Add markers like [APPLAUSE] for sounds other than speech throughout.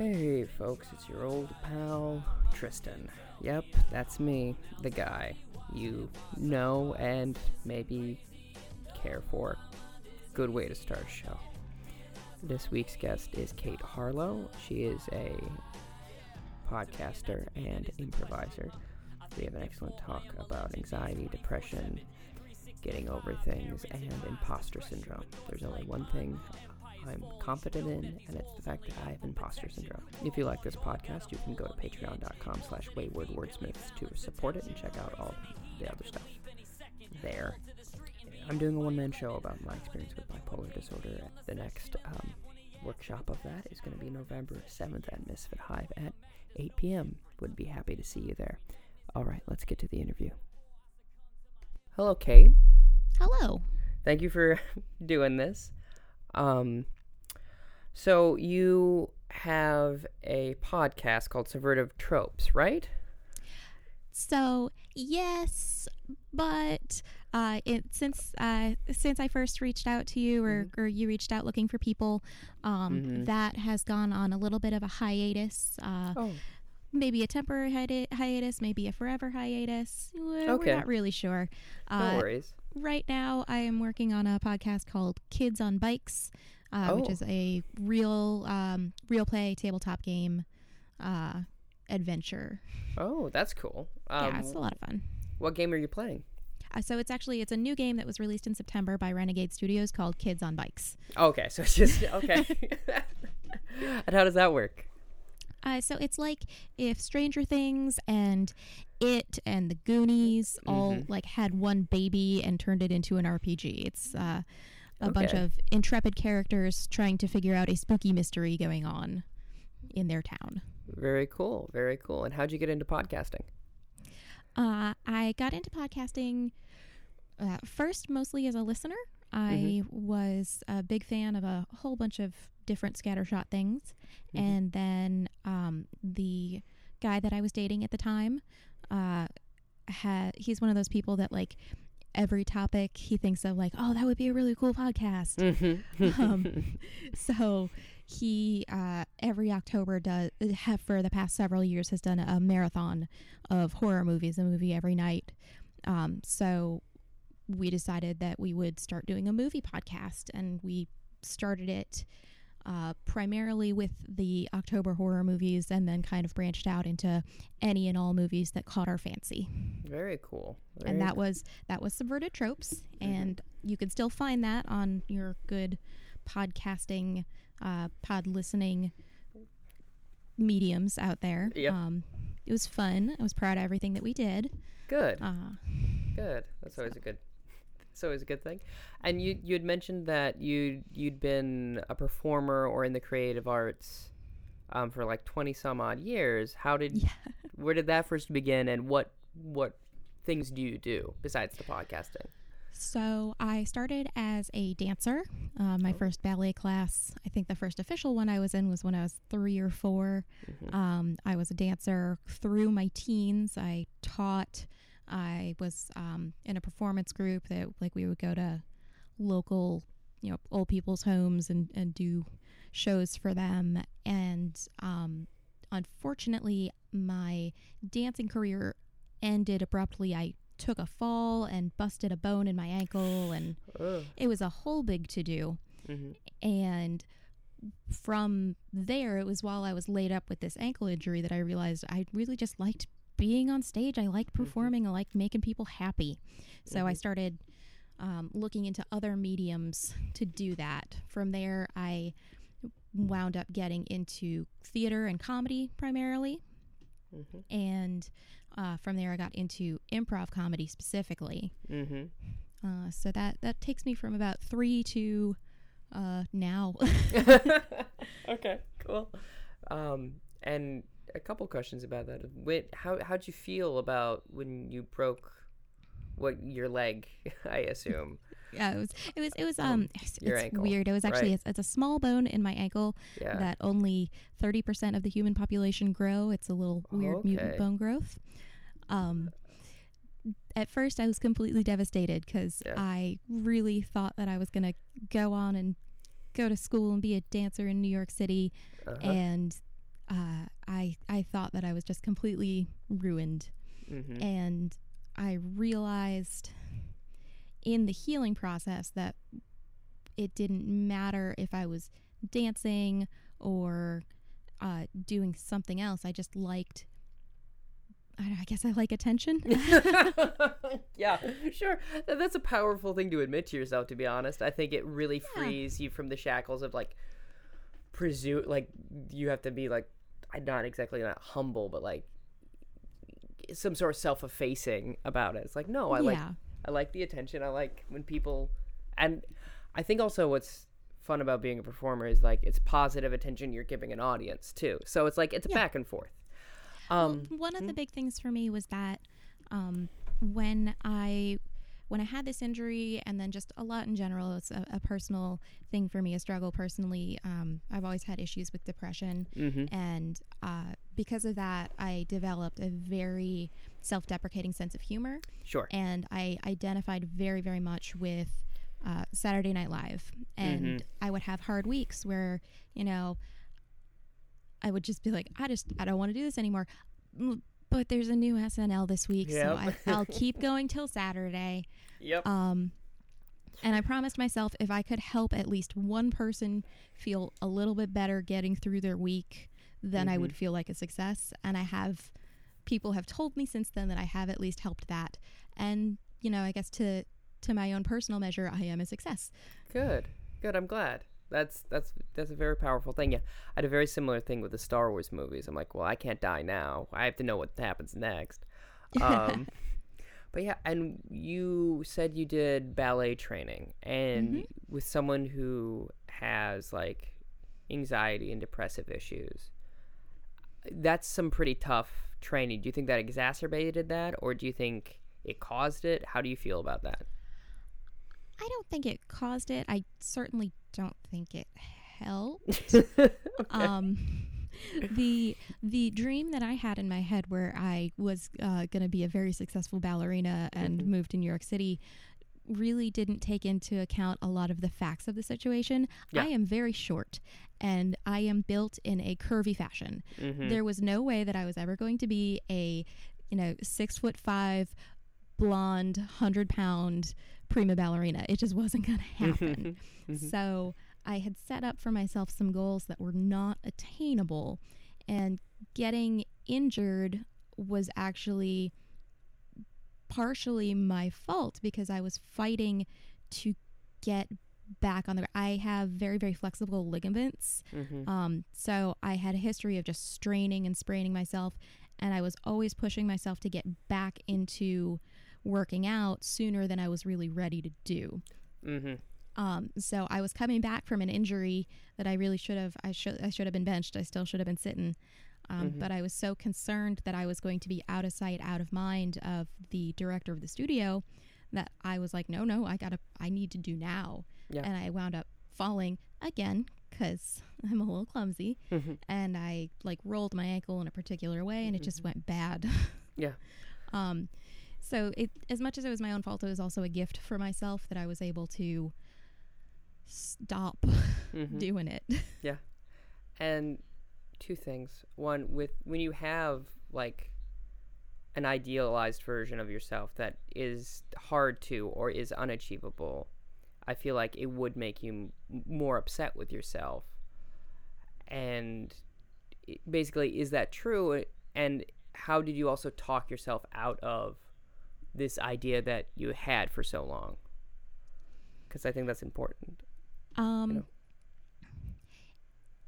Hey, folks, it's your old pal, Tristan. Yep, that's me, the guy you know and maybe care for. Good way to start a show. This week's guest is Kate Harlow. She is a podcaster and improviser. We have an excellent talk about anxiety, depression, getting over things, and imposter syndrome. There's only one thing I'm confident in, and it's the fact that I have imposter syndrome. If you like this podcast, you can go to patreon.com slash waywardwordsmiths to support it and check out all the other stuff there. I'm doing a one-man show about my experience with bipolar disorder. The next um, workshop of that is going to be November 7th at Misfit Hive at 8 p.m. Would be happy to see you there. All right, let's get to the interview. Hello, Kate. Hello. Thank you for [LAUGHS] doing this. Um, so you have a podcast called Subvertive Tropes, right? So yes, but uh, it since uh, since I first reached out to you, or, Mm-hmm. or you reached out looking for people, um, Mhm. that has gone on a little bit of a hiatus. Uh, Oh, maybe a temporary hi- hiatus, maybe a forever hiatus. We're, Okay. we're not really sure. no Uh, worries. right now, I am working on a podcast called Kids on Bikes, uh, which Oh. is a real um, real play tabletop game uh, adventure. Oh, that's cool. Um, yeah, it's a lot of fun. What game are you playing? Uh, so it's actually it's a new game that was released in September by Renegade Studios called Kids on Bikes. Okay, so it's just okay. [LAUGHS] and how does that work? Uh, so it's like if Stranger Things and It and the Goonies all Mhm. like had one baby and turned it into an RPG. It's uh, a bunch of intrepid characters trying to figure out a spooky mystery going on in their town. Very cool. Very cool. And how'd you get into podcasting? Uh, I got into podcasting uh, first mostly as a listener. I was a big fan of a whole bunch of different scattershot things. Mhm. And then um, the guy that I was dating at the time, uh, had he's one of those people that like every topic he thinks of like, oh, that would be a really cool podcast. Mm-hmm. [LAUGHS] Um, [LAUGHS] so he uh, every October does have for the past several years has done a marathon of horror movies, a movie every night. Um, so we decided that we would start doing a movie podcast, and we started it uh, primarily with the October horror movies, and then kind of branched out into any and all movies that caught our fancy. Very cool. and Very that was that was subverted tropes, Mm-hmm. and you can still find that on your good podcasting, uh, pod listening mediums out there. Yep. Um, it was fun. I was proud of everything that we did. good. Uh, Good. That's always a good. That's always a good thing. And you you had mentioned that you you'd been a performer or in the creative arts um, for like twenty some odd years. How did yeah. [LAUGHS] where did that first begin, and what what things do you do besides the podcasting? So I started as a dancer. Uh, my Oh. first ballet class, I think the first official one I was in was when I was three or 4 Mhm. Um, I was a dancer through my teens. I taught. I was um, in a performance group that like we would go to local, you know, old people's homes and and do shows for them. And um, unfortunately, my dancing career ended abruptly. I took a fall and busted a bone in my ankle, and Ugh. it was a whole big to do. Mhm. And from there, it was while I was laid up with this ankle injury that I realized I really just liked being on stage. I like performing. I like making people happy. So I Mhm. started um, looking into other mediums to do that. From there, I wound up getting into theater and comedy primarily. Mhm. And uh, from there, I got into improv comedy specifically. Mhm. Uh, so that, that takes me from about three to uh, now. [LAUGHS] [LAUGHS] okay, cool. Um, and a couple questions about that. Wait, how how'd you feel about when you broke what your leg? [LAUGHS] I assume. yeah, it was it was it was Um, um it's, it's weird. It was actually right. it's, it's a small bone in my ankle Yeah. that only thirty percent of the human population grow. It's a little weird mutant bone growth. Um, at first, I was completely devastated because Yeah. I really thought that I was gonna go on and go to school and be a dancer in New York City, Uh-huh. and uh, I I thought that I was just completely ruined, Mm-hmm. and I realized in the healing process that it didn't matter if I was dancing or uh, doing something else. I just liked. I, don't I guess I like attention. [LAUGHS] yeah, sure. That's a powerful thing to admit to yourself. To be honest, I think it really Yeah. frees you from the shackles of like presume. Like you have to be like, not exactly not humble, but like some sort of self-effacing about it. It's like, no, I like. I like the attention. I like when people, and I think also what's fun about being a performer is like it's positive attention you're giving an audience too. So it's like it's a Yeah. back and forth. Well, Um, one of the big things for me was that um, when I when I had this injury, and then just a lot in general, it's a, a personal thing for me, a struggle personally. Um, I've always had issues with depression, hmm and uh, because of that, I developed a very self-deprecating sense of humor, Sure. and I identified very, very much with uh, Saturday Night Live, and Mhm. I would have hard weeks where you know I would just be like, I just I don't want to do this anymore. But there's a new SNL this week, so I, I'll keep going till Saturday. [LAUGHS] Yep. Um, and I promised myself if I could help at least one person feel a little bit better getting through their week, then I would feel like a success. And I have people have told me since then that I have at least helped that. And you know, I guess to to my own personal measure, I am a success. Good. Good. I'm glad. That's that's that's a very powerful thing. Yeah, I had a very similar thing with the Star Wars movies. I'm like, well, I can't die now. I have to know what happens next. Um, [LAUGHS] but yeah, and you said you did ballet training, and Mhm. with someone who has like anxiety and depressive issues, that's some pretty tough training. Do you think that exacerbated that, or do you think it caused it? How do you feel about that? I don't think it caused it. I certainly don't think it helped. [LAUGHS] um [LAUGHS] the the dream that I had in my head where I was uh, going to be a very successful ballerina and Mhm. move to New York City really didn't take into account a lot of the facts of the situation. Yeah. I am very short and I am built in a curvy fashion. Mhm. There was no way that I was ever going to be a, you know, six foot five, blonde, hundred pound prima ballerina. It just wasn't going [LAUGHS] to happen. Mhm. So I had set up for myself some goals that were not attainable, and getting injured was actually partially my fault because I was fighting to get back on the. I have very very flexible ligaments, Mhm. um, so I had a history of just straining and spraining myself, and I was always pushing myself to get back into working out sooner than I was really ready to do. Mhm. Um, so I was coming back from an injury that I really should have. I should. I should have been benched. I still should have been sitting. Um, Mhm. But I was so concerned that I was going to be out of sight, out of mind of the director of the studio, that I was like, no, no, I gotta. I need to do now. Yeah. And I wound up falling again because [LAUGHS] I'm a little clumsy, Mhm. and I like rolled my ankle in a particular way, and it just went bad. [LAUGHS] Yeah. Um, so it as much as it was my own fault, it was also a gift for myself that I was able to stop Mhm. [LAUGHS] doing it. [LAUGHS] Yeah. And two things. One, with when you have like an idealized version of yourself that is hard to or is unachievable, I feel like it would make you m- more upset with yourself. And basically, is that true? And how did you also talk yourself out of this idea that you had for so long? Because I think that's important. Um, know?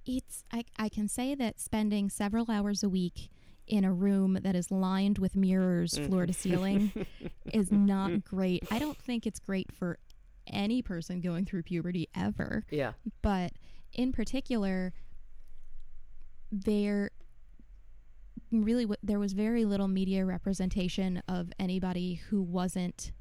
it's I I can say that spending several hours a week in a room that is lined with mirrors floor to ceiling [LAUGHS] is not great. I don't think it's great for any person going through puberty ever. yeah. but in particular there really w- there was very little media representation of anybody who wasn't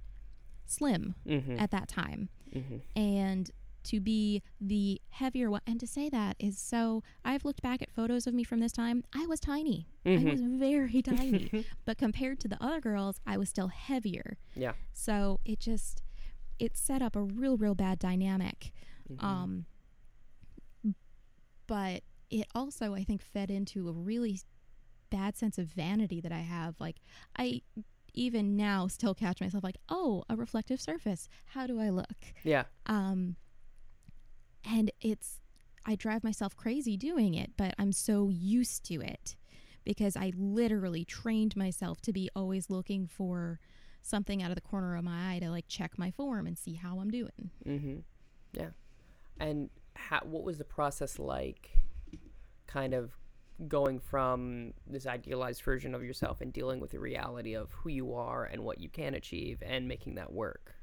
slim Mm-hmm. at that time mm-hmm. and to be the heavier one and to say that is so i've looked back at photos of me from this time i was tiny Mm-hmm. i was very [LAUGHS] tiny but compared to the other girls i was still heavier Yeah. so it just it set up a real real bad dynamic Mhm. um but it also I think fed into a really bad sense of vanity that I have. Like I even now still catch myself like, "Oh, a reflective surface. How do I look?" Yeah. Um and it's I drive myself crazy doing it, but I'm so used to it because I literally trained myself to be always looking for something out of the corner of my eye to like check my form and see how I'm doing. Mm-hmm. Yeah. And how, what was the process like, kind of going from this idealized version of yourself and dealing with the reality of who you are and what you can achieve and making that work?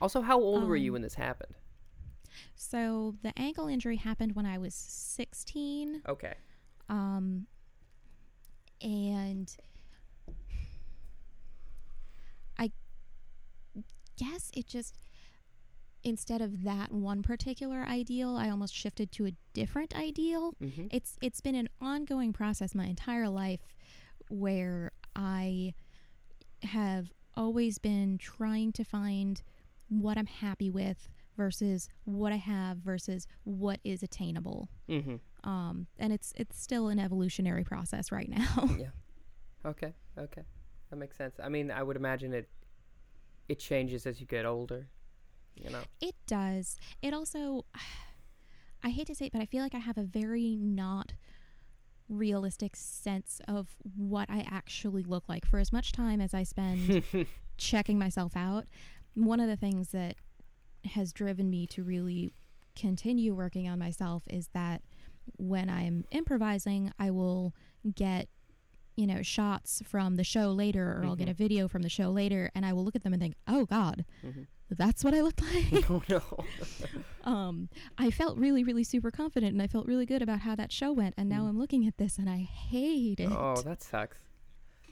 Also, how old were you Um, when this happened? So the ankle injury happened when I was 16. Okay. Um, and I guess it just, instead of that one particular ideal, I almost shifted to a different ideal. Mm-hmm. It's it's been an ongoing process my entire life where I have always been trying to find what I'm happy with versus what I have versus what is attainable Mm-hmm. um, and it's it's still an evolutionary process right now. [LAUGHS] Yeah. Okay. Okay. That makes sense. I mean, I would imagine it. It changes as you get older. You know. it does. It also, [SIGHS] I hate to say it, but I feel like I have a very not realistic sense of what I actually look like. For as much time as I spend [LAUGHS] checking myself out, one of the things that has driven me to really continue working on myself is that when I'm improvising, I will get you know shots from the show later or I'll get Mhm. a video from the show later and I will look at them and think, "Oh god, Mhm. that's what I look [LAUGHS] like." oh no. [LAUGHS] um I felt really really super confident and I felt really good about how that show went and now Mm. I'm looking at this and I hate it. oh, that sucks.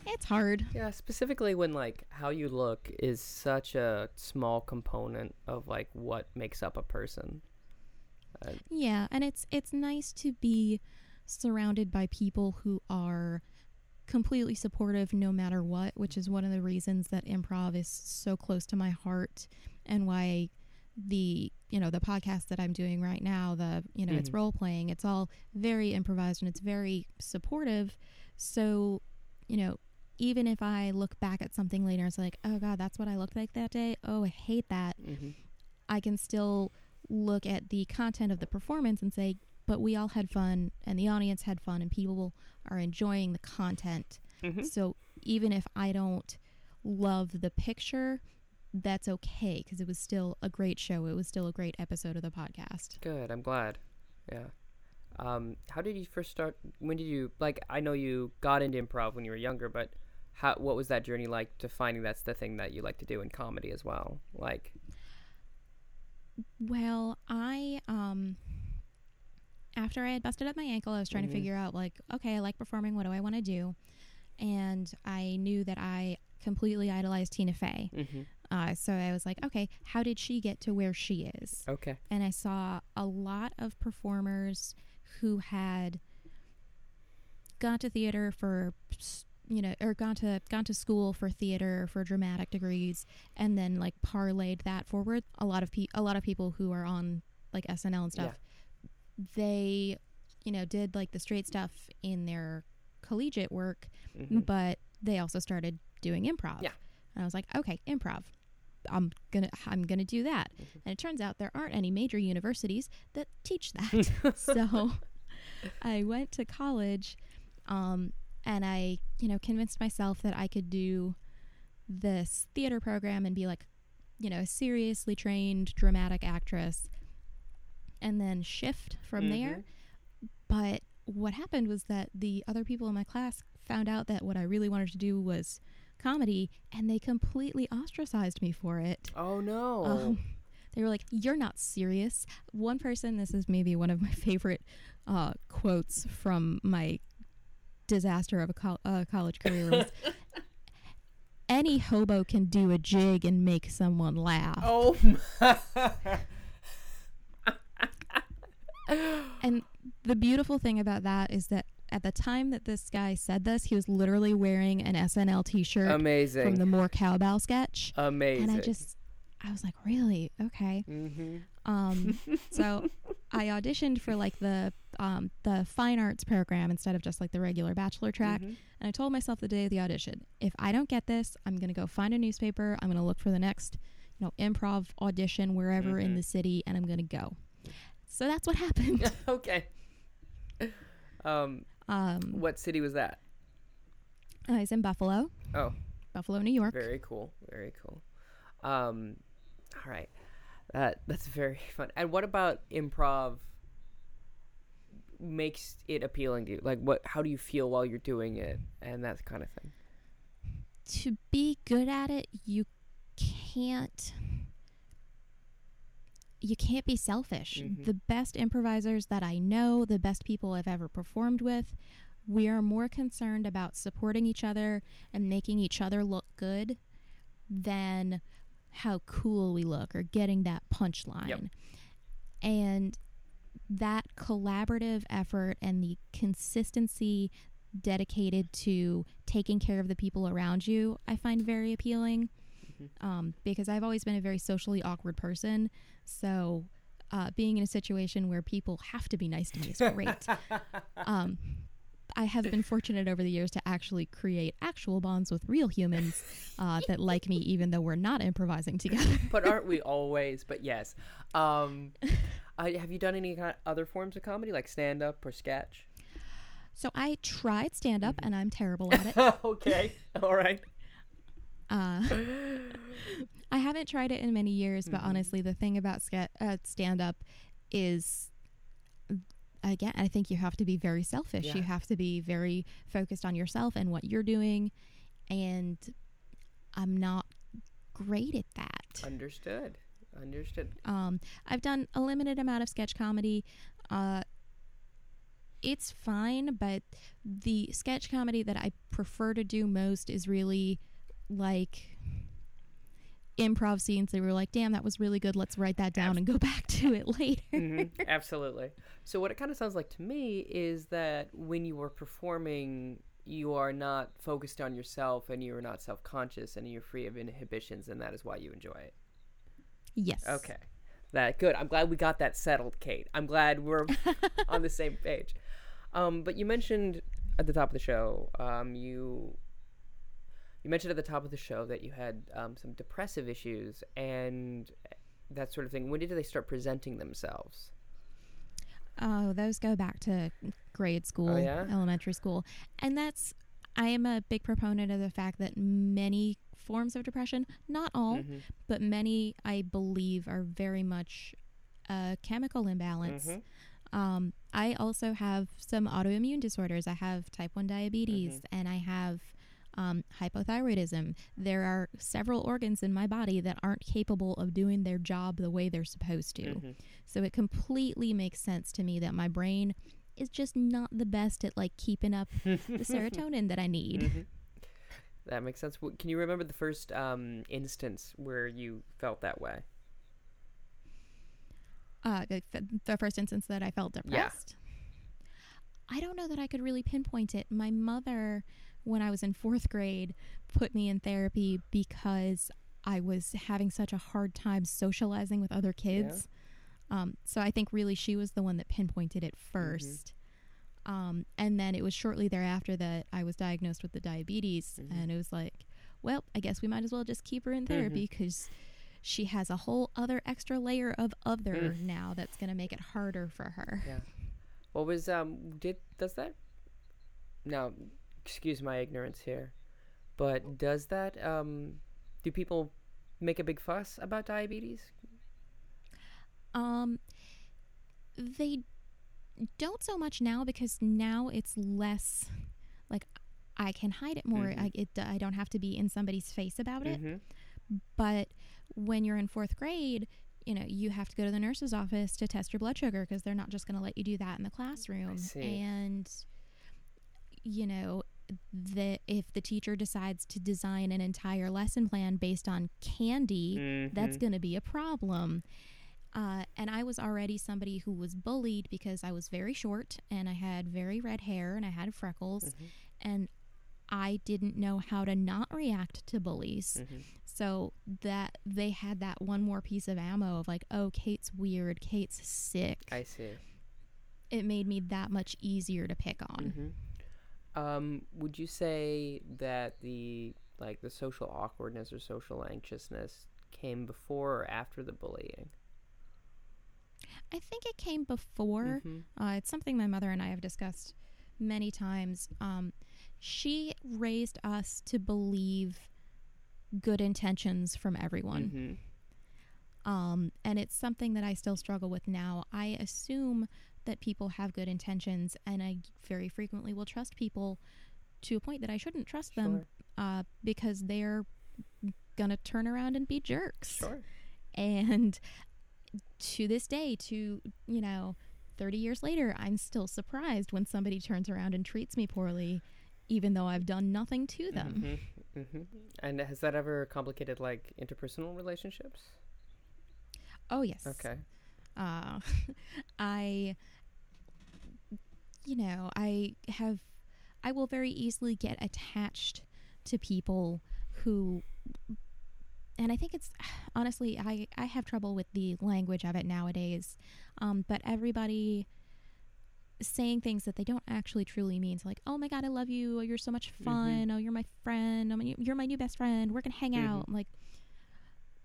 It's hard. Yeah, specifically when like how you look is such a small component of like what makes up a person. Uh, Yeah, and it's it's nice to be surrounded by people who are completely supportive no matter what, which is one of the reasons that improv is so close to my heart and why the you know the podcast that I'm doing right now the you know it's Mhm. role playing it's all very improvised and it's very supportive so you know even if I look back at something later and it's like oh god that's what I looked like that day oh I hate that mhm. I can still look at the content of the performance and say, but we all had fun and the audience had fun and people are enjoying the content. Mhm. So even if I don't love the picture, that's okay because it was still a great show. It was still a great episode of the podcast. Good. I'm glad. Yeah. Um, how did you first start? When did you like? I know you got into improv when you were younger, but how? What was that journey like to finding that's the thing that you like to do in comedy as well? Like, Well, I um after I had busted up my ankle, I was trying Mhm. to figure out like, okay, I like performing, what do I want to do? And I knew that I completely idolized Tina Fey. mm-hmm. Uh, so I was like, okay, how did she get to where she is? okay. And I saw a lot of performers who had gone to theater for, you know, or gone to gone to school for theater for dramatic degrees, and then like parlayed that forward. A lot of pe- a lot of people who are on like SNL and stuff, they, you know, did like the straight stuff in their collegiate work, Mhm. but they also started doing improv. Yeah. And I was like, okay, improv. I'm gonna I'm gonna do that. Mhm. And it turns out there aren't any major universities that teach that. [LAUGHS] so I went to college, um, and I, you know, convinced myself that I could do this theater program and be like, you know, a seriously trained dramatic actress and then shift from there. Mhm. But what happened was that the other people in my class found out that what I really wanted to do was comedy, and they completely ostracized me for it. Oh no. Um, they were like, "You're not serious." One person, this is maybe one of my [LAUGHS] favorite uh, quotes from my disaster of a col- uh, college career was, [LAUGHS] "Any hobo can do a jig and make someone laugh." oh. [LAUGHS] And the beautiful thing about that is that at the time that this guy said this, he was literally wearing an SNL T-shirt Amazing. from the More Cowbell sketch, Amazing. and I just, I was like, "Really? Okay." Mm-hmm. Um, [LAUGHS] so I auditioned for like the um, the fine arts program instead of just like the regular bachelor track. Mhm. And I told myself the day of the audition, if I don't get this, I'm going to go find a newspaper. I'm going to look for the next, you know, improv audition wherever in Mhm. the city, and I'm going to go. So that's what happened. [LAUGHS] okay. Um, um, what city was that? I was in Buffalo, Oh, Buffalo, New York. very cool. Very cool. Um, all right. That that's very [LAUGHS] fun. And what about improv makes it appealing to you? Like what how do you feel while you're doing it and that kind of thing? to be good at it, you can't you can't be selfish. Mhm. The best improvisers that I know, the best people I've ever performed with, we are more concerned about supporting each other and making each other look good than how cool we look or getting that punchline. And that collaborative effort and the consistency dedicated to taking care of the people around you, I find very appealing. Mhm. Um, because I've always been a very socially awkward person. So uh, being in a situation where people have to be nice to me is great. [LAUGHS] um, I have been fortunate over the years to actually create actual bonds with real humans uh, that like me, even though we're not improvising together. [LAUGHS] but aren't we always? But yes. Um, uh, have you done any kind other forms of comedy like stand up or sketch? So I tried stand up, Mm-hmm. and I'm terrible at it. [LAUGHS] okay. All right. Uh, [LAUGHS] I haven't tried it in many years, but Mhm. honestly, the thing about ska- uh, stand up is, again, I think you have to be very selfish. Yeah. You have to be very focused on yourself and what you're doing. And I'm not great at that. Understood. Understood. Um, I've done a limited amount of sketch comedy. Uh, it's fine, but the sketch comedy that I prefer to do most is really like improv scenes they were like, damn, that was really good. Let's write that down and go [LAUGHS] back to it later. Mhm, [LAUGHS] Absolutely. So what it kind of sounds like to me is that when you are performing, you are not focused on yourself and you are not self-conscious and you're free of inhibitions and that is why you enjoy it. yes. Okay. That good. I'm glad we got that settled, Kate. I'm glad we're on the same page. [LAUGHS] Um, but you mentioned at the top of the show, um, you you mentioned at the top of the show that you had um, some depressive issues and that sort of thing. When did they start presenting themselves? Oh, those go back to grade school, Oh, yeah? elementary school. And that's, I am a big proponent of the fact that many forms of depression, not all, Mhm. but many I believe are very much a chemical imbalance. Mhm. Um, I also have some autoimmune disorders. I have type 1 diabetes Mm-hmm. and I have um, hypothyroidism. There are several organs in my body that aren't capable of doing their job the way they're supposed to. Mhm. So it completely makes sense to me that my brain is just not the best at like keeping up [LAUGHS] the serotonin that I need. Mhm. That makes sense. Can you remember the first um, instance where you felt that way? uh, the, the first instance that I felt Yeah. depressed. I don't know that I could really pinpoint it. My mother, when I was in fourth grade, put me in therapy because I was having such a hard time socializing with other kids. Um, so I think really she was the one that pinpointed it 1st Um, and then it was shortly thereafter that I was diagnosed with the diabetes, Mhm. and it was like, well, I guess we might as well just keep her in therapy because she has a whole other extra layer of other Mm. now that's going to make it harder for her. Yeah. What was um did does that now excuse my ignorance here, but does that um do people make a big fuss about diabetes? Um, they don't so much now because now it's less like I can hide it more. Mhm. I it, I don't have to be in somebody's face about it. Mhm. But when you're in fourth grade, you know, you have to go to the nurse's office to test your blood sugar because they're not just going to let you do that in the classroom. And, you know, the if the teacher decides to design an entire lesson plan based on candy, that's Mhm. going to be a problem. Uh, and I was already somebody who was bullied because I was very short and I had very red hair and I had freckles Mhm. and I didn't know how to not react to bullies. Mhm. So that they had that one more piece of ammo of like, oh, Kate's weird, Kate's sick. I see. it made me that much easier to pick on. Um, would you say that the like the social awkwardness or social anxiousness came before or after the bullying? I think it came before. Mhm. Uh, it's something my mother and I have discussed many times. Um, she raised us to believe good intentions from everyone. Mhm. Um, and it's something that I still struggle with now. I assume that people have good intentions, and I very frequently will trust people to a point that I shouldn't trust them uh, because they're gonna turn around and be jerks. Sure. And to this day, to you know, thirty years later, I'm still surprised when somebody turns around and treats me poorly, even though I've done nothing to them. hmm hmm And has that ever complicated like interpersonal relationships? Oh yes. Okay. Uh, [LAUGHS] I, you know, I have, I will very easily get attached to people who, and I think it's [SIGHS] honestly, I, I have trouble with the language of it nowadays. Um, but everybody saying things that they don't actually truly mean. So like, oh my God, I love you. Oh, you're so much fun. Oh, you're my friend. Oh, my, you're my new best friend. We're going to hang Mhm. out. I'm like,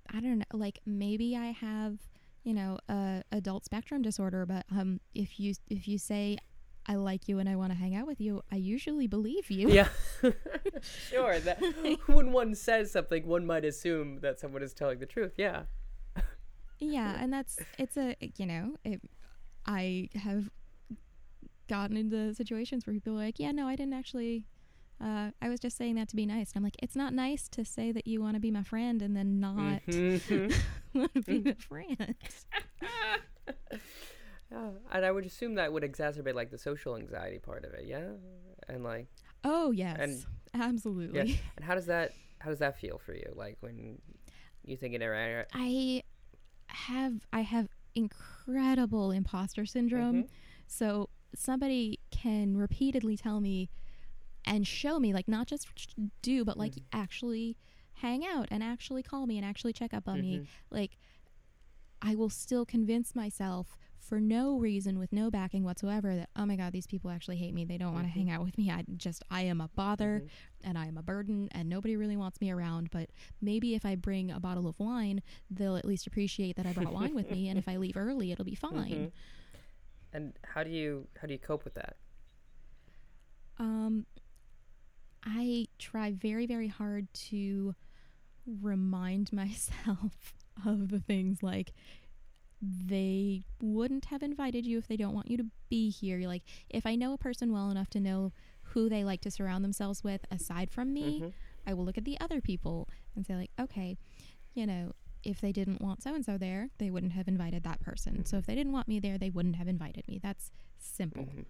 I don't know. Like maybe I have you know, a adult spectrum disorder, but um, if you if you say I like you and I want to hang out with you, I usually believe you. Yeah. [LAUGHS] sure. That [LAUGHS] when one says something, one might assume that someone is telling the truth. Yeah. Yeah, [LAUGHS] and that's it's a you know, it, I have gotten into situations where people are like, yeah, no, I didn't actually. Uh, I was just saying that to be nice. And I'm like, it's not nice to say that you want to be my friend and then not Mhm. want to be my friend. [LAUGHS] yeah. And I would assume that would exacerbate like the social anxiety part of it. Yeah. And like, Oh yes, And- absolutely. and how does that how does that feel for you? Like when you think in I have I have incredible imposter syndrome. Mhm. So somebody can repeatedly tell me and show me, like not just do, but like Mhm. actually hang out and actually call me and actually check up on me. Mhm. Like I will still convince myself for no reason with no backing whatsoever that oh my god these people actually hate me they don't want to hang out with me i just i am a bother Mhm. and i am a burden and nobody really wants me around but maybe if i bring a bottle of wine they'll at least appreciate that i brought wine with me and if i [LAUGHS] leave early it'll be fine Mhm. And how do you how do you cope with that? Um, I try very, very hard to remind [LAUGHS] myself of the things like they wouldn't have invited you if they don't want you to be here. Like, if I know a person well enough to know who they like to surround themselves with aside from me, Mhm. I will look at the other people and say, like, okay, you know, if they didn't want so and so there, they wouldn't have invited that person. So if they didn't want me there, they wouldn't have invited me. That's simple. Mhm.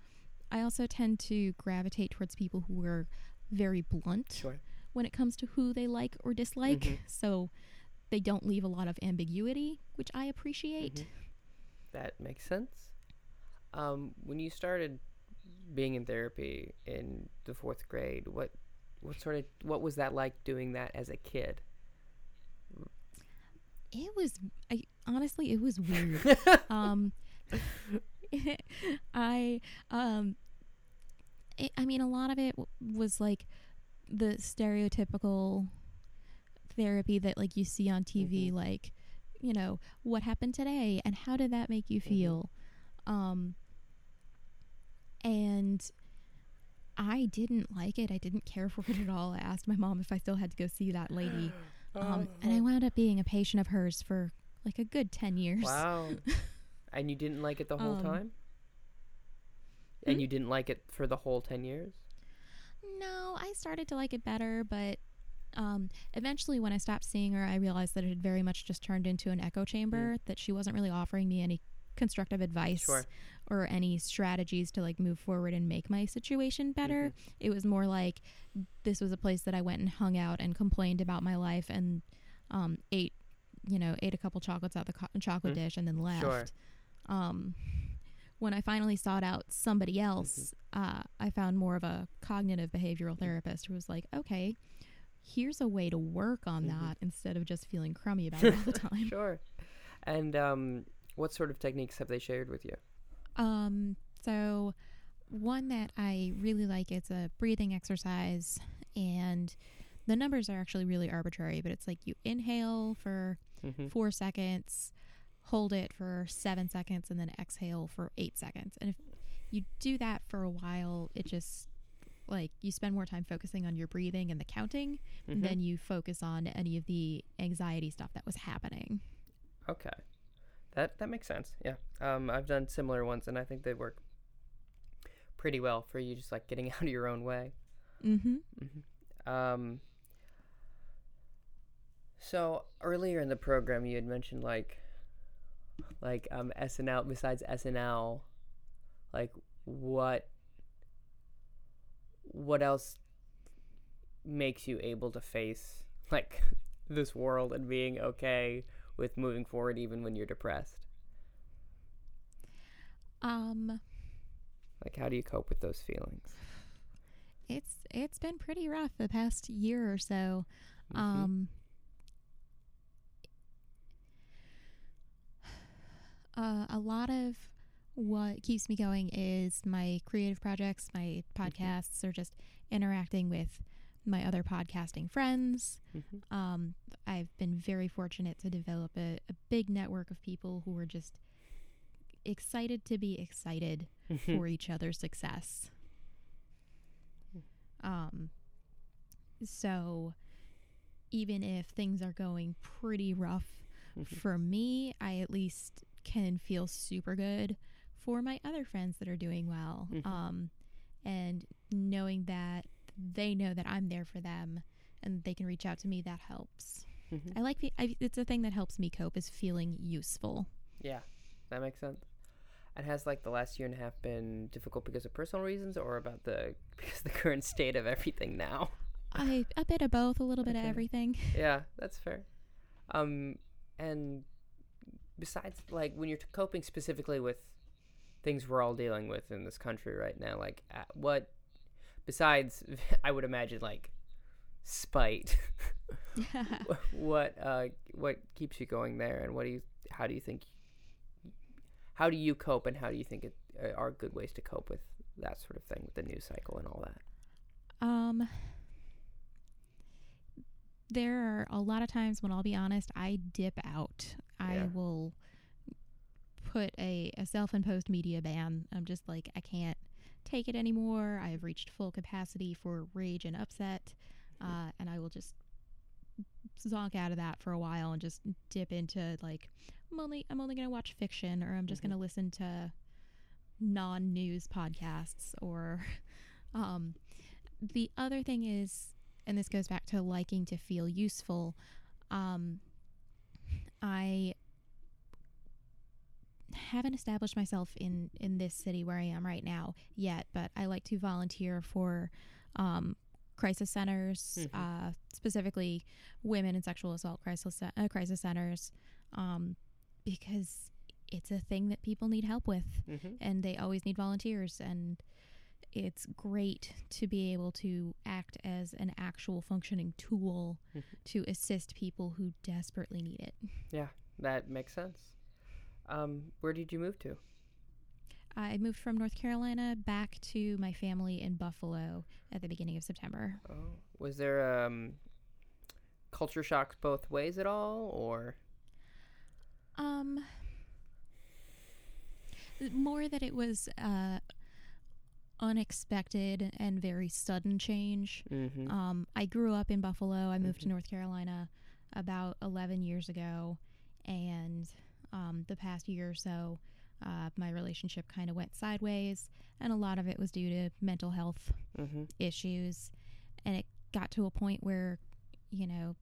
I also tend to gravitate towards people who are very blunt Sure. when it comes to who they like or dislike. Mhm. So they don't leave a lot of ambiguity, which I appreciate. Mhm. That makes sense. Um, when you started being in therapy in the fourth grade, what what sort of what was that like doing that as a kid? It was, I, honestly, it was weird. [LAUGHS] um, [LAUGHS] I, um, it, I mean, a lot of it w- was like the stereotypical therapy that like you see on TV, Mhm. like, you know, what happened today and how did that make you Mhm. feel? Um, and I didn't like it. I didn't care [LAUGHS] for it at all. I asked my mom if I still had to go see that [GASPS] lady. Um, and I wound up being a patient of hers for like a good 10 years. Wow. [LAUGHS] and you didn't like it the whole Um, time? And hmm? you didn't like it for the whole 10 years? No, I started to like it better, but um, eventually when I stopped seeing her, I realized that it had very much just turned into an echo chamber, that she wasn't really offering me any constructive advice Sure. or any strategies to like move forward and make my situation better. It was more like this was a place that I went and hung out and complained about my life and um, ate, you know, ate a couple chocolates out the co- chocolate Mhm. dish and then left. Sure. Um, when I finally sought out somebody else, uh, I found more of a cognitive behavioral therapist who was like, okay, here's a way to work on Mhm. that instead of just feeling crummy about it all the [LAUGHS] time. Sure. And um, what sort of techniques have they shared with you? Um, So, one that I really like it's a breathing exercise, and the numbers are actually really arbitrary, but it's like you inhale for Mm-hmm. four seconds, hold it for seven seconds, and then exhale for eight seconds. And if you do that for a while, it just like you spend more time focusing on your breathing and the counting Mm-hmm. than you focus on any of the anxiety stuff that was happening. Okay, that that makes sense. Yeah, um, I've done similar ones, and I think they work pretty well for you, just like getting [LAUGHS] out of your own way. Mm-hmm. hmm Um, so earlier in the program, you had mentioned like, like um SNL. Besides SNL, like what, what else makes you able to face like [LAUGHS] this world and being okay with moving forward even when you're depressed? Um, Like, how do you cope with those feelings? it's it's been pretty rough the past year or so. Mhm. Um, uh, a lot of what keeps me going is my creative projects, my podcasts, or just interacting with my other podcasting friends. Mhm. Um, I've been very fortunate to develop a, a big network of people who are just excited to be excited Mm-hmm. for each other's success. Um, so even if things are going pretty rough Mhm. for me, I at least can feel super good for my other friends that are doing well. Mhm. Um, and knowing that they know that I'm there for them and they can reach out to me, that helps. Mhm. I like the, I, it's a thing that helps me cope is feeling useful. Yeah, that makes sense. And has like the last year and a half been difficult because of personal reasons or about the [LAUGHS] because the current state of everything now? I a bit of both, a little bit of everything. [LAUGHS] yeah, that's fair. Um, and besides, like when you're coping specifically with things we're all dealing with in this country right now, like uh, what besides, [LAUGHS] I would imagine like spite. wh- [LAUGHS] [LAUGHS] what uh what keeps you going there, and what do you how do you think how do you cope, and how do you think it uh, are good ways to cope with that sort of thing with the news cycle and all that? Um, there are a lot of times when I'll be honest, I dip out. I Yeah. will put a, a self imposed media ban. I'm just like, I can't take it anymore. I've reached full capacity for rage and upset. Uh, and I will just zonk out of that for a while and just dip into like I'm only I'm only gonna watch fiction or I'm just Mhm. gonna listen to non news podcasts or [LAUGHS] um the other thing is and this goes back to liking to feel useful um I haven't established myself in in this city where I am right now yet but I like to volunteer for um crisis centers Mhm. uh specifically women and sexual assault crisis uh, crisis centers um because it's a thing that people need help with Mm-hmm. and they always need volunteers and it's great to be able to act as an actual functioning tool Mhm. to assist people who desperately need it. Yeah, that makes sense. Um, where did you move to? I moved from North Carolina back to my family in Buffalo at the beginning of September. Oh, was there um culture shocks both ways at all, or Um more that it was uh unexpected and very sudden change. mm-hmm. Um, I grew up in Buffalo. I moved to Mhm. North Carolina about 11 years ago. And um, the past year or so, uh, my relationship kind of went sideways. And a lot of it was due to mental health mm-hmm. issues. And it got to a point where, you know,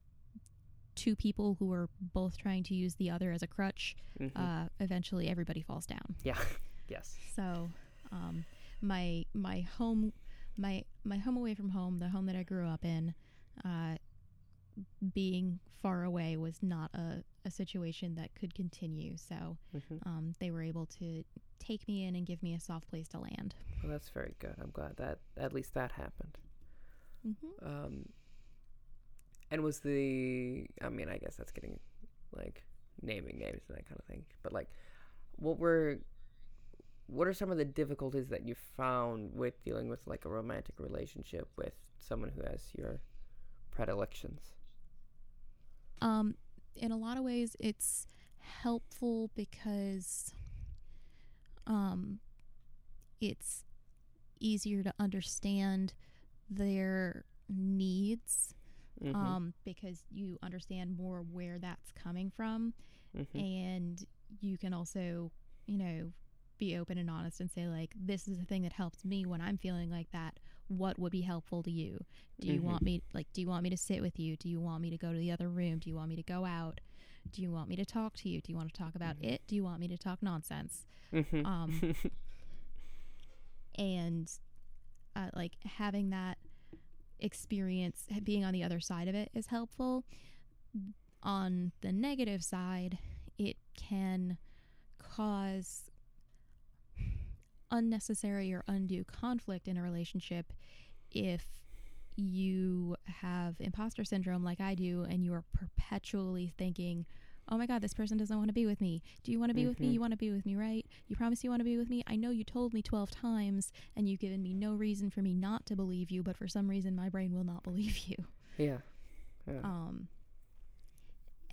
two people who were both trying to use the other as a crutch, Mm-hmm. uh, eventually everybody falls down. yeah, [LAUGHS] yes, So, um, my my home, my my home away from home, the home that I grew up in, uh, being far away was not a, a situation that could continue. So, mm-hmm. um, they were able to take me in and give me a soft place to land. well, that's very good. I'm glad that at least that happened. Mm-hmm. Um, and was the I mean, I guess that's getting like naming names and that kind of thing. But like, what were what are some of the difficulties that you found with dealing with like a romantic relationship with someone who has your predilections? Um, in a lot of ways, it's helpful because um, it's easier to understand their needs Mhm, um, because you understand more where that's coming from. mhm, And you can also, you know, be open and honest and say, like, this is the thing that helps me when I'm feeling like that. What would be helpful to you? Do you Mhm. want me, like, do you want me to sit with you? Do you want me to go to the other room? Do you want me to go out? Do you want me to talk to you? Do you want to talk about Mhm. it? Do you want me to talk nonsense? mhm. Um, [LAUGHS] and uh, like having that experience being on the other side of it is helpful on the negative side it can cause unnecessary or undue conflict in a relationship if you have imposter syndrome like I do and you are perpetually thinking oh my god this person doesn't want to be with me do you want to be with me Mhm. you want to be with me right you promise you want to be with me i know you told me 12 times and you've given me no reason for me not to believe you but for some reason my brain will not believe you yeah. Yeah. um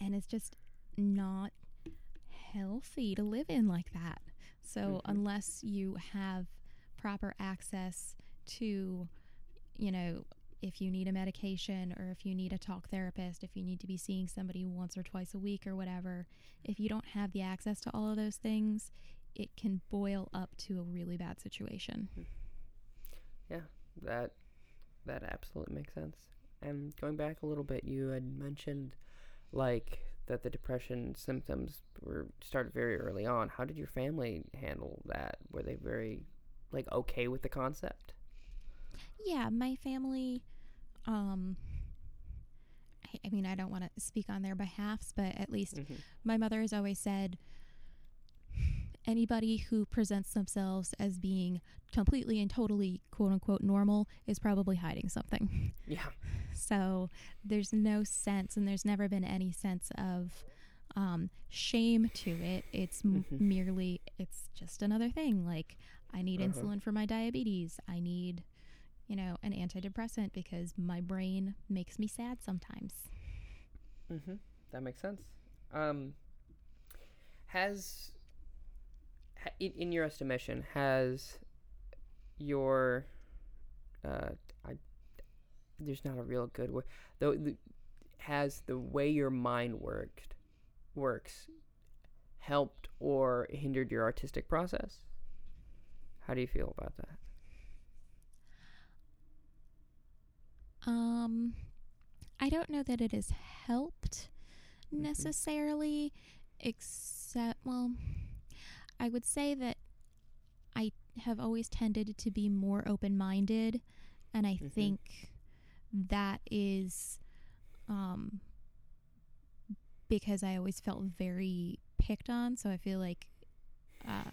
and it's just not healthy to live in like that so Mhm. unless you have proper access to you know if you need a medication or if you need a talk therapist if you need to be seeing somebody once or twice a week or whatever if you don't have the access to all of those things it can boil up to a really bad situation Yeah, that that absolutely makes sense. And going back a little bit, you had mentioned like that the depression symptoms were started very early on. How did your family handle that? Were they very like okay with the concept? yeah my family um I, I mean i don't want to speak on their behalfs but at least Mm-hmm. my mother has always said anybody who presents themselves as being completely and totally quote unquote normal is probably hiding something. [LAUGHS] Yeah. So there's no sense, and there's never been any sense of um, shame to it. It's m- Mhm. merely, it's just another thing. Like, I need Uh-huh. insulin for my diabetes. I need, you know, an antidepressant because my brain makes me sad sometimes. Mm-hmm. That makes sense. Um, has ha, in, in your estimation has your uh, I there's not a real good word though the, has the way your mind worked works helped or hindered your artistic process? How do you feel about that? Um, I don't know that it has helped Mhm. necessarily, except, well, I would say that I have always tended to be more open minded, and I Mhm. think that is um, because I always felt very picked on. So I feel like, uh,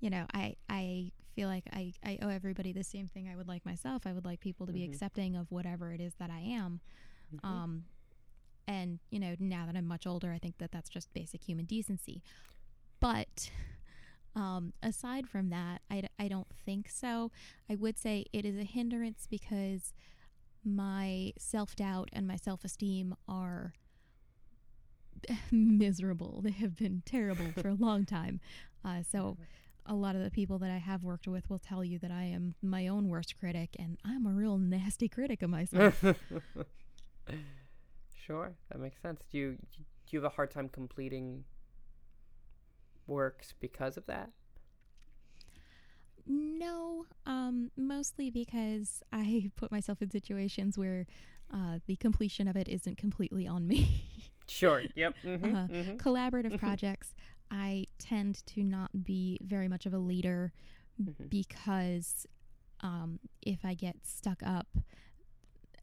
you know, I I feel like I, I owe everybody the same thing I would like myself. I would like people to be Mhm. accepting of whatever it is that I am. Mhm. Um, and you know, now that I'm much older, I think that that's just basic human decency. But um, aside from that, I, d- I don't think so. I would say it is a hindrance because my self doubt and my self esteem are [LAUGHS] miserable. They have been terrible for a long time. Uh, so a lot of the people that I have worked with will tell you that I am my own worst critic, and I'm a real nasty critic of myself. [LAUGHS] [LAUGHS] sure, that makes sense. Do you do you have a hard time completing works because of that? No, um, mostly because I [LAUGHS] put myself in situations where uh, the completion of it isn't completely on me. [LAUGHS] Sure. Yep. Mm-hmm, Uh, mm-hmm. Collaborative projects, I tend to not be very much of a leader Mhm. because um, if I get stuck up,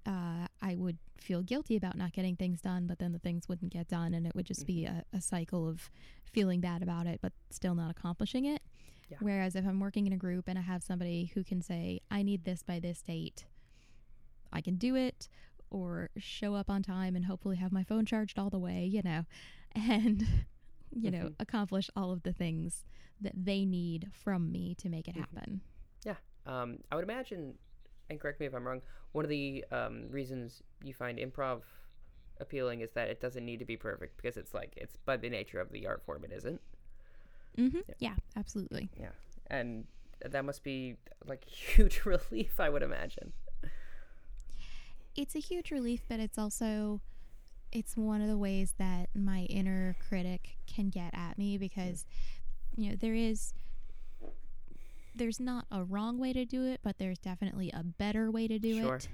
uh, I would feel guilty about not getting things done, but then the things wouldn't get done, and it would just be a, a cycle of feeling bad about it, but still not accomplishing it. Yeah. Whereas if I'm working in a group and I have somebody who can say, I need this by this date, I can do it, or show up on time and hopefully have my phone charged all the way, you know. [LAUGHS] And you know, Mhm. accomplish all of the things that they need from me to make it Mhm. happen. Yeah. Um, I would imagine, and correct me if I'm wrong, one of the um, reasons you find improv appealing is that it doesn't need to be perfect because it's like it's by the nature of the art form it isn't. Mm-hmm. Yeah. Yeah, absolutely. Yeah, and that must be like [LAUGHS] huge relief, I would imagine. It's a huge relief, but it's also it's one of the ways that my inner critic can get at me because you know there is there's not a wrong way to do it, but there's definitely a better way to do Sure. it.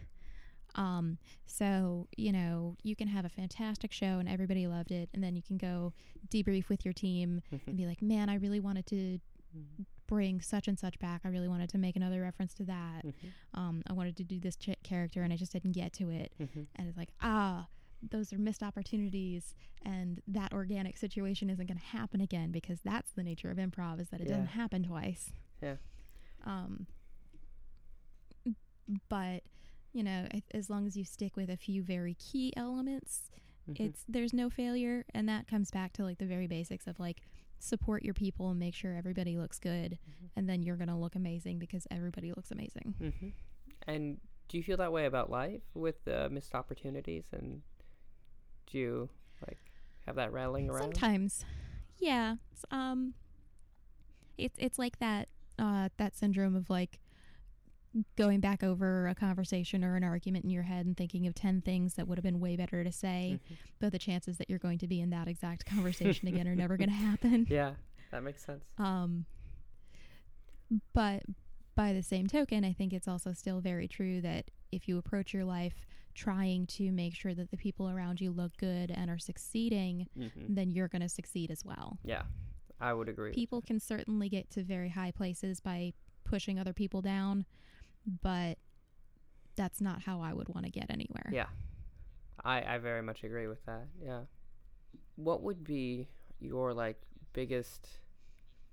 Um, so you know, you can have a fantastic show and everybody loved it, and then you can go debrief with your team [LAUGHS] and be like, "Man, I really wanted to bring such and such back. I really wanted to make another reference to that. Mhm. Um, I wanted to do this ch- character, and I just didn't get to it." Mhm. And it's like, ah, those are missed opportunities, and that organic situation isn't going to happen again because that's the nature of improv is that it Yeah. doesn't happen twice. Yeah. Um. But you know, as long as you stick with a few very key elements, Mhm. it's there's no failure and that comes back to like the very basics of like support your people and make sure everybody looks good Mhm. and then you're going to look amazing because everybody looks amazing. Mhm. And do you feel that way about life with uh, missed opportunities? And do you like have that rattling around? Sometimes. Yeah. It's, um it's it's like that uh that syndrome of like going back over a conversation or an argument in your head and thinking of 10 things that would have been way better to say, Mhm. but the chances that you're going to be in that exact conversation again are never going [LAUGHS] to happen. Yeah, that makes sense. Um, but by the same token, I think it's also still very true that if you approach your life trying to make sure that the people around you look good and are succeeding, hmm then you're going to succeed as well. Yeah, I would agree. People can certainly get to very high places by pushing other people down, but that's not how I would want to get anywhere. Yeah. I I very much agree with that. Yeah. What would be your like biggest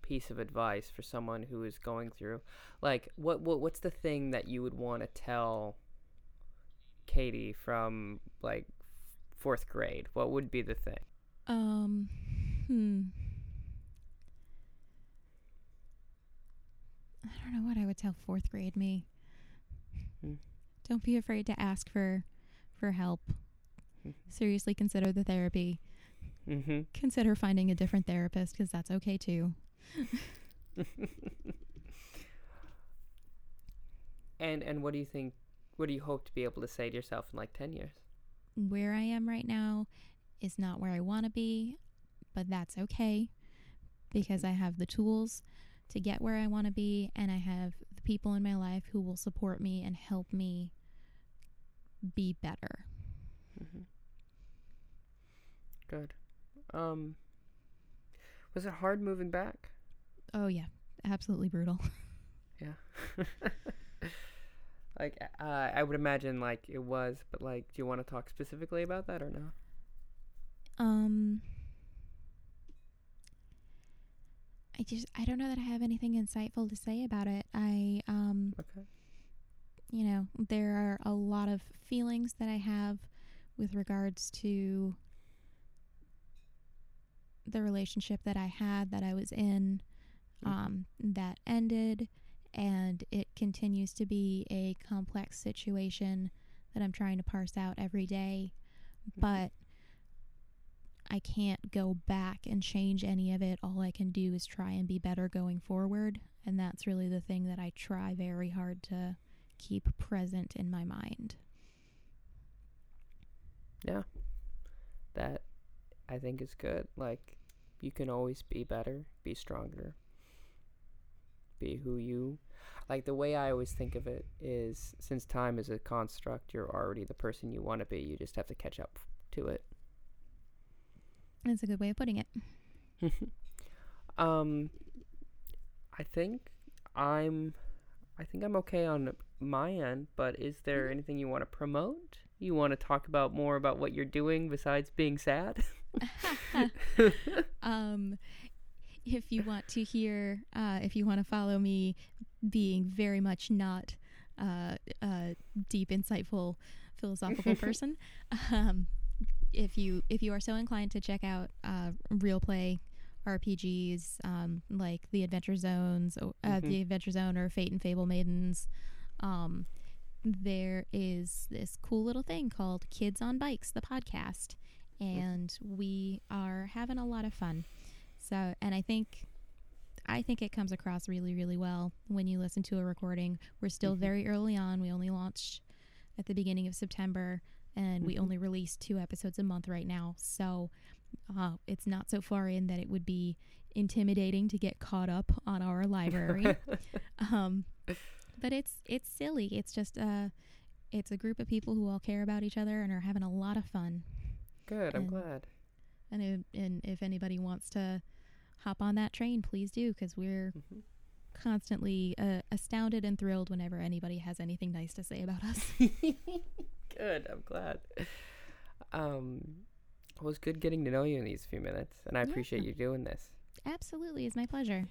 piece of advice for someone who is going through like what what what's the thing that you would want to tell Katie from like 4th grade? What would be the thing? Um, hmm. I don't know what I would tell fourth grade me. Hmm. Don't be afraid to ask for for help. Mhm. Seriously, consider the therapy. Mhm. Consider finding a different therapist because that's okay too. [LAUGHS] and and what do you think what do you hope to be able to say to yourself in like 10 years? Where I am right now is not where I want to be, but that's okay because I have the tools to get where I want to be and I have the people in my life who will support me and help me be better. hmm Good. Um, was it hard moving back? Oh yeah, absolutely brutal. [LAUGHS] Yeah. [LAUGHS] like, uh, I would imagine like it was, but like, do you want to talk specifically about that or no? Um I just I don't know that I have anything insightful to say about it. I um Okay. you know, there are a lot of feelings that I have with regards to the relationship that I had that I was in Mhm. um, that ended, and it continues to be a complex situation that I'm trying to parse out every day. Mhm. But I can't go back and change any of it. All I can do is try and be better going forward. And that's really the thing that I try very hard to keep present in my mind. Yeah. That I think is good. Like you can always be better, be stronger. Be who you like the way I always think of it is since time is a construct, you're already the person you want to be. You just have to catch up to it. That's a good way of putting it. [LAUGHS] um I think I'm I think I'm okay on my end, but is there Mhm. anything you want to promote? You want to talk about more about what you're doing besides being sad? [LAUGHS] um, if you want to hear, uh, if you want to follow me being very much not uh, a deep, insightful, philosophical [LAUGHS] person, um, if you if you are so inclined to check out uh, Real Play RPGs, um, like the Adventure Zones, o- uh, Mhm. the Adventure Zone, or Fate and Fable Maidens. Um, there is this cool little thing called Kids on Bikes, the podcast, and we are having a lot of fun. So, and I think, I think it comes across really, really well when you listen to a recording. We're still Mhm. very early on. We only launched at the beginning of September, and we Mhm. only release two episodes a month right now. So, uh, it's not so far in that it would be intimidating to get caught up on our library. [LAUGHS] um, but it's it's silly. It's just uh, it's a group of people who all care about each other and are having a lot of fun. Good. I'm glad. And if, and if anybody wants to hop on that train, please do because we're Mhm. constantly uh, astounded and thrilled whenever anybody has anything nice to say about us. [LAUGHS] Good. I'm glad. Um, it was good getting to know you in these few minutes, and I appreciate you doing this. Absolutely, it's my pleasure.